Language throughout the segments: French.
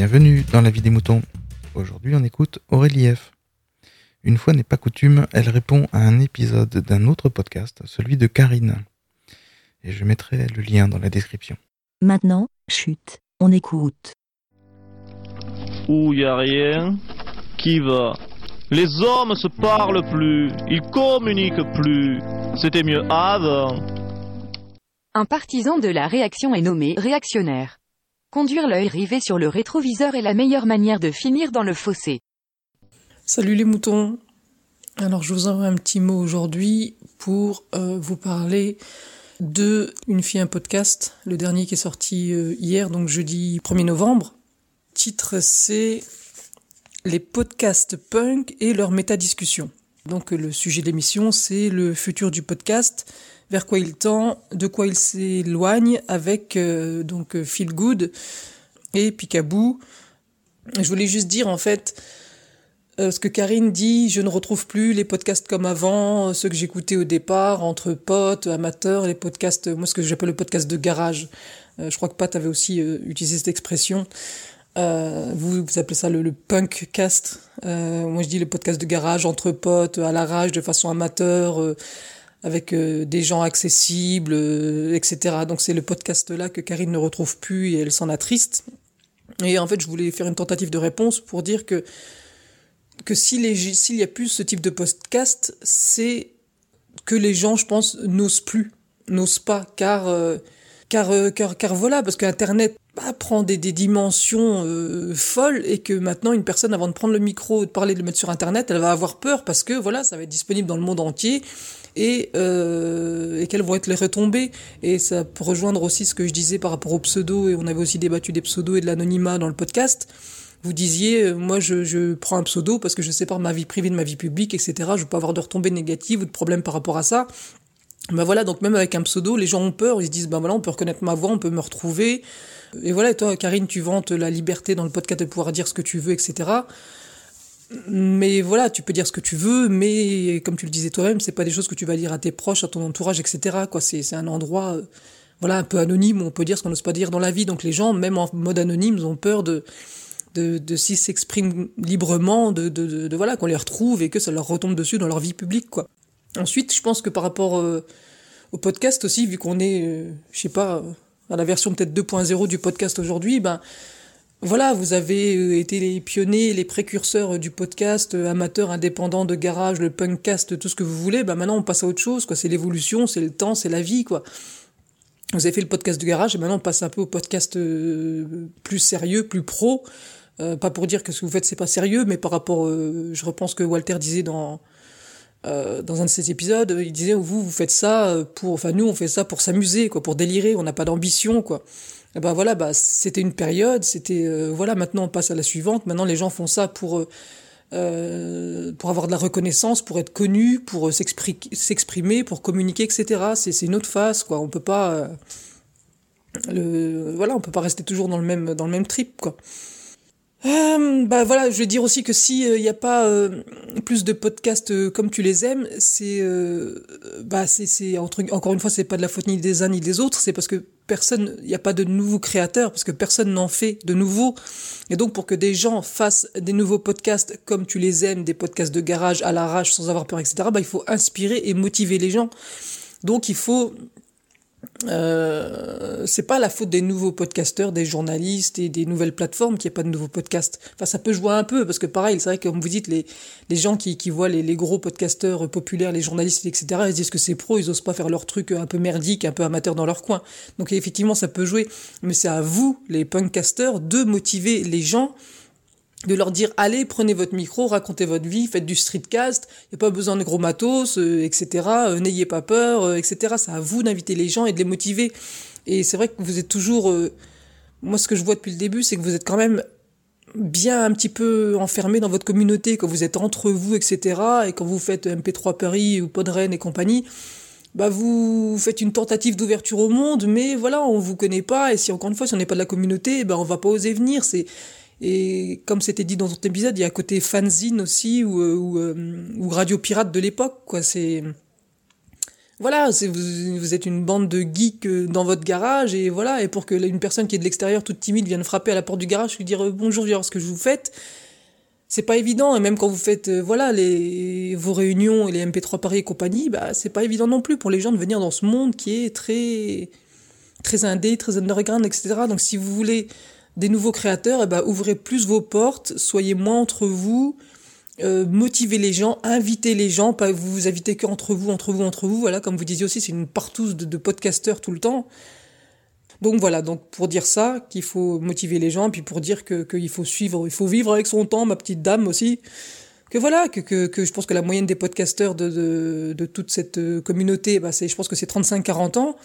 Bienvenue dans la vie des moutons. Aujourd'hui, on écoute Aurélie F. Une fois n'est pas coutume, elle répond à un épisode d'un autre podcast, celui de Karine. Et je mettrai le lien dans la description. Maintenant, chute, on écoute. Où y a rien Qui va Les hommes se parlent plus, ils communiquent plus. C'était mieux avant. Un partisan de la réaction est nommé réactionnaire. Conduire l'œil rivé sur le rétroviseur est la meilleure manière de finir dans le fossé. Salut les moutons. Alors je vous envoie un petit mot aujourd'hui pour euh, vous parler de Une fille un podcast, le dernier qui est sorti euh, hier, donc jeudi 1er novembre. Titre c'est Les podcasts punk et leur métadiscussion. Donc le sujet de l'émission c'est le futur du podcast, vers quoi il tend, de quoi il s'éloigne avec euh, donc Feel Good et Picaboo. Je voulais juste dire en fait euh, ce que Karine dit, je ne retrouve plus les podcasts comme avant, euh, ceux que j'écoutais au départ, entre potes, amateurs, les podcasts, moi ce que j'appelle le podcast de garage. je crois que Pat avait aussi utilisé cette expression. Vous, vous appelez ça le, le punk cast. moi je dis le podcast de garage entre potes, à l'arrache, de façon amateur avec euh, des gens accessibles, euh, etc. Donc c'est le podcast là que Karine ne retrouve plus et elle s'en attriste. Et en fait, je voulais faire une tentative de réponse pour dire que que s'il y a plus ce type de podcast, c'est que les gens, je pense, n'osent plus, n'osent pas, car euh, car, car car voilà, parce qu'Internet bah, prend des, dimensions folles et que maintenant une personne avant de prendre le micro, de parler, de le mettre sur Internet, elle va avoir peur parce que voilà, ça va être disponible dans le monde entier et, euh, et quelles vont être les retombées. Et ça peut rejoindre aussi ce que je disais par rapport au pseudo, et on avait aussi débattu des pseudos et de l'anonymat dans le podcast. Vous disiez, euh, moi je, je prends un pseudo parce que je sépare ma vie privée de ma vie publique, etc. Je veux pas avoir de retombées négatives ou de problèmes par rapport à ça. Ben voilà, donc même avec un pseudo, les gens ont peur, ils se disent, ben voilà, on peut reconnaître ma voix, on peut me retrouver. Et voilà, et toi, Karine, tu vantes la liberté dans le podcast de pouvoir dire ce que tu veux, etc mais voilà, tu peux dire ce que tu veux, mais comme tu le disais toi-même, c'est pas des choses que tu vas dire à tes proches, à ton entourage, etc. Quoi, c'est c'est un endroit, euh, voilà, un peu anonyme où on peut dire ce qu'on n'ose pas dire dans la vie. Donc les gens, même en mode anonyme, ont peur de de, de s'ils s'expriment librement, de, de, de, voilà, qu'on les retrouve et que ça leur retombe dessus dans leur vie publique, quoi. Ensuite, je pense que par rapport euh, au podcast aussi, vu qu'on est, euh, je sais pas, à la version peut-être 2.0 du podcast aujourd'hui, ben voilà, vous avez euh, été les pionniers, les précurseurs du podcast euh, amateur, indépendant, de garage, le punkcast, tout ce que vous voulez. Bah maintenant on passe à autre chose, quoi. C'est l'évolution, c'est le temps, c'est la vie, quoi. Vous avez fait le podcast de garage et maintenant on passe un peu au podcast euh, plus sérieux, plus pro. pas pour dire que ce que vous faites c'est pas sérieux, mais par rapport, je repense que Walter disait dans dans un de ses épisodes, il disait vous vous faites ça pour, enfin nous on fait ça pour s'amuser, quoi, pour délirer. On n'a pas d'ambition, quoi. Et eh ben voilà, bah c'était une période, c'était euh, voilà, maintenant on passe à la suivante. Maintenant les gens font ça pour euh, euh pour avoir de la reconnaissance, pour être connu, pour euh, s'exprimer, pour communiquer, etc. C'est c'est une autre phase quoi. On peut pas le voilà, on peut pas rester toujours dans le même dans le même trip quoi. Euh, bah voilà, je vais dire aussi que si il n'y a pas plus de podcasts comme tu les aimes, c'est bah c'est c'est encore une fois c'est pas de la faute ni des uns ni des autres, c'est parce que personne, il n'y a pas de nouveaux créateurs parce que personne n'en fait de nouveaux. Et donc pour que des gens fassent des nouveaux podcasts comme tu les aimes, des podcasts de garage à l'arrache sans avoir peur, etc. Bah il faut inspirer et motiver les gens. Donc il faut euh, c'est pas la faute des nouveaux podcasteurs, des journalistes et des nouvelles plateformes qu'il n'y a pas de nouveaux podcasts. Enfin, ça peut jouer un peu parce que pareil, c'est vrai que comme vous dites, les, les gens qui, qui voient les, les gros podcasteurs populaires, les journalistes, etc., ils disent que c'est pro, ils osent pas faire leur truc un peu merdique, un peu amateur dans leur coin. Donc effectivement, ça peut jouer, mais c'est à vous, les podcasteurs, de motiver les gens de leur dire allez prenez votre micro racontez votre vie faites du streetcast il y a pas besoin de gros matos euh, etc euh, n'ayez pas peur euh, etc c'est à vous d'inviter les gens et de les motiver. Et c'est vrai que vous êtes toujours moi ce que je vois depuis le début c'est que vous êtes quand même bien un petit peu enfermé dans votre communauté quand vous êtes entre vous etc et quand vous faites MP3 Paris ou Podren et compagnie bah vous faites une tentative d'ouverture au monde mais voilà on vous connaît pas. Et si encore une fois si on n'est pas de la communauté ben on va pas oser venir. C'est et comme c'était dit dans ton épisode, il y a un côté fanzine aussi ou, euh, euh, ou radio pirate de l'époque, quoi. C'est voilà, vous, êtes une bande de geeks euh, dans votre garage et voilà, et pour que une personne qui est de l'extérieur toute timide vienne frapper à la porte du garage lui dire bonjour, je ce que je vous faites, c'est pas évident et même quand vous faites voilà les vos réunions et les MP3 Paris et compagnie, bah c'est pas évident non plus pour les gens de venir dans ce monde qui est très très indé, très underground, etc. Donc si vous voulez des nouveaux créateurs, eh ben, ouvrez plus vos portes, soyez moins entre vous, euh, motiver les gens, inviter les gens, pas vous vous invitez que entre vous, entre vous, entre vous. Voilà, comme vous disiez aussi, c'est une partouze de, de podcasteurs tout le temps. Donc voilà, donc pour dire ça, qu'il faut motiver les gens, puis pour dire que qu'il faut suivre, il faut vivre avec son temps, ma petite dame aussi. Que voilà, que, que, que je pense que la moyenne des podcasteurs de, de, de toute cette euh, communauté, bah c'est, je pense que c'est 35-40 ans.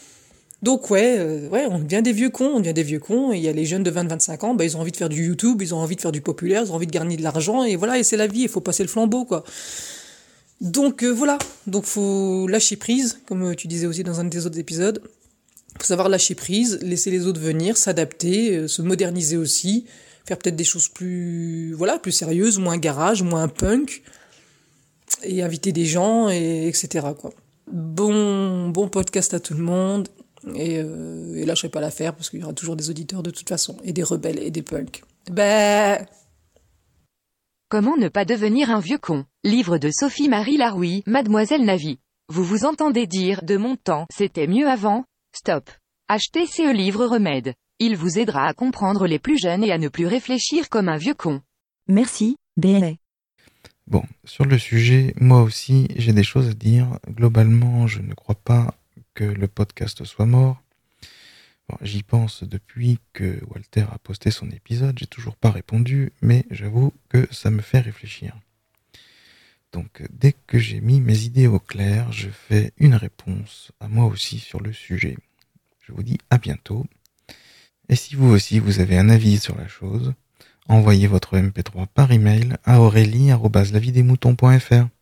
Donc ouais, euh, ouais, on devient des vieux cons, on devient des vieux cons, et il y a les jeunes de 20-25 ans, bah, ils ont envie de faire du YouTube, ils ont envie de faire du populaire, ils ont envie de gagner de l'argent, et voilà, et c'est la vie, il faut passer le flambeau, quoi. Donc euh, voilà, donc faut lâcher prise, comme euh, tu disais aussi dans un des autres épisodes. Faut savoir lâcher prise, laisser les autres venir, s'adapter, se moderniser aussi, faire peut-être des choses plus, voilà, plus sérieuses, moins garage, moins punk, et inviter des gens, et etc. quoi. Bon, bon podcast à tout le monde. Et, euh, et lâchez pas l'affaire parce qu'il y aura toujours des auditeurs de toute façon, et des rebelles et des punks. Ben. Comment ne pas devenir un vieux con? Livre de Sophie-Marie Laroui, Mademoiselle Navi. Vous vous entendez dire, de mon temps, c'était mieux avant? Stop. Achetez ce livre remède. Il vous aidera à comprendre les plus jeunes et à ne plus réfléchir comme un vieux con. Merci, BLA. Bon, sur le sujet, moi aussi, j'ai des choses à dire. Globalement, je ne crois pas que le podcast soit mort. J'y pense depuis que Walter a posté son épisode, j'ai toujours pas répondu, mais j'avoue que ça me fait réfléchir. Donc dès que j'ai mis mes idées au clair, je fais une réponse à moi aussi sur le sujet. Je vous dis à bientôt. Et si vous aussi vous avez un avis sur la chose, envoyez votre MP3 par email à aurélie.lavidesmoutons.fr.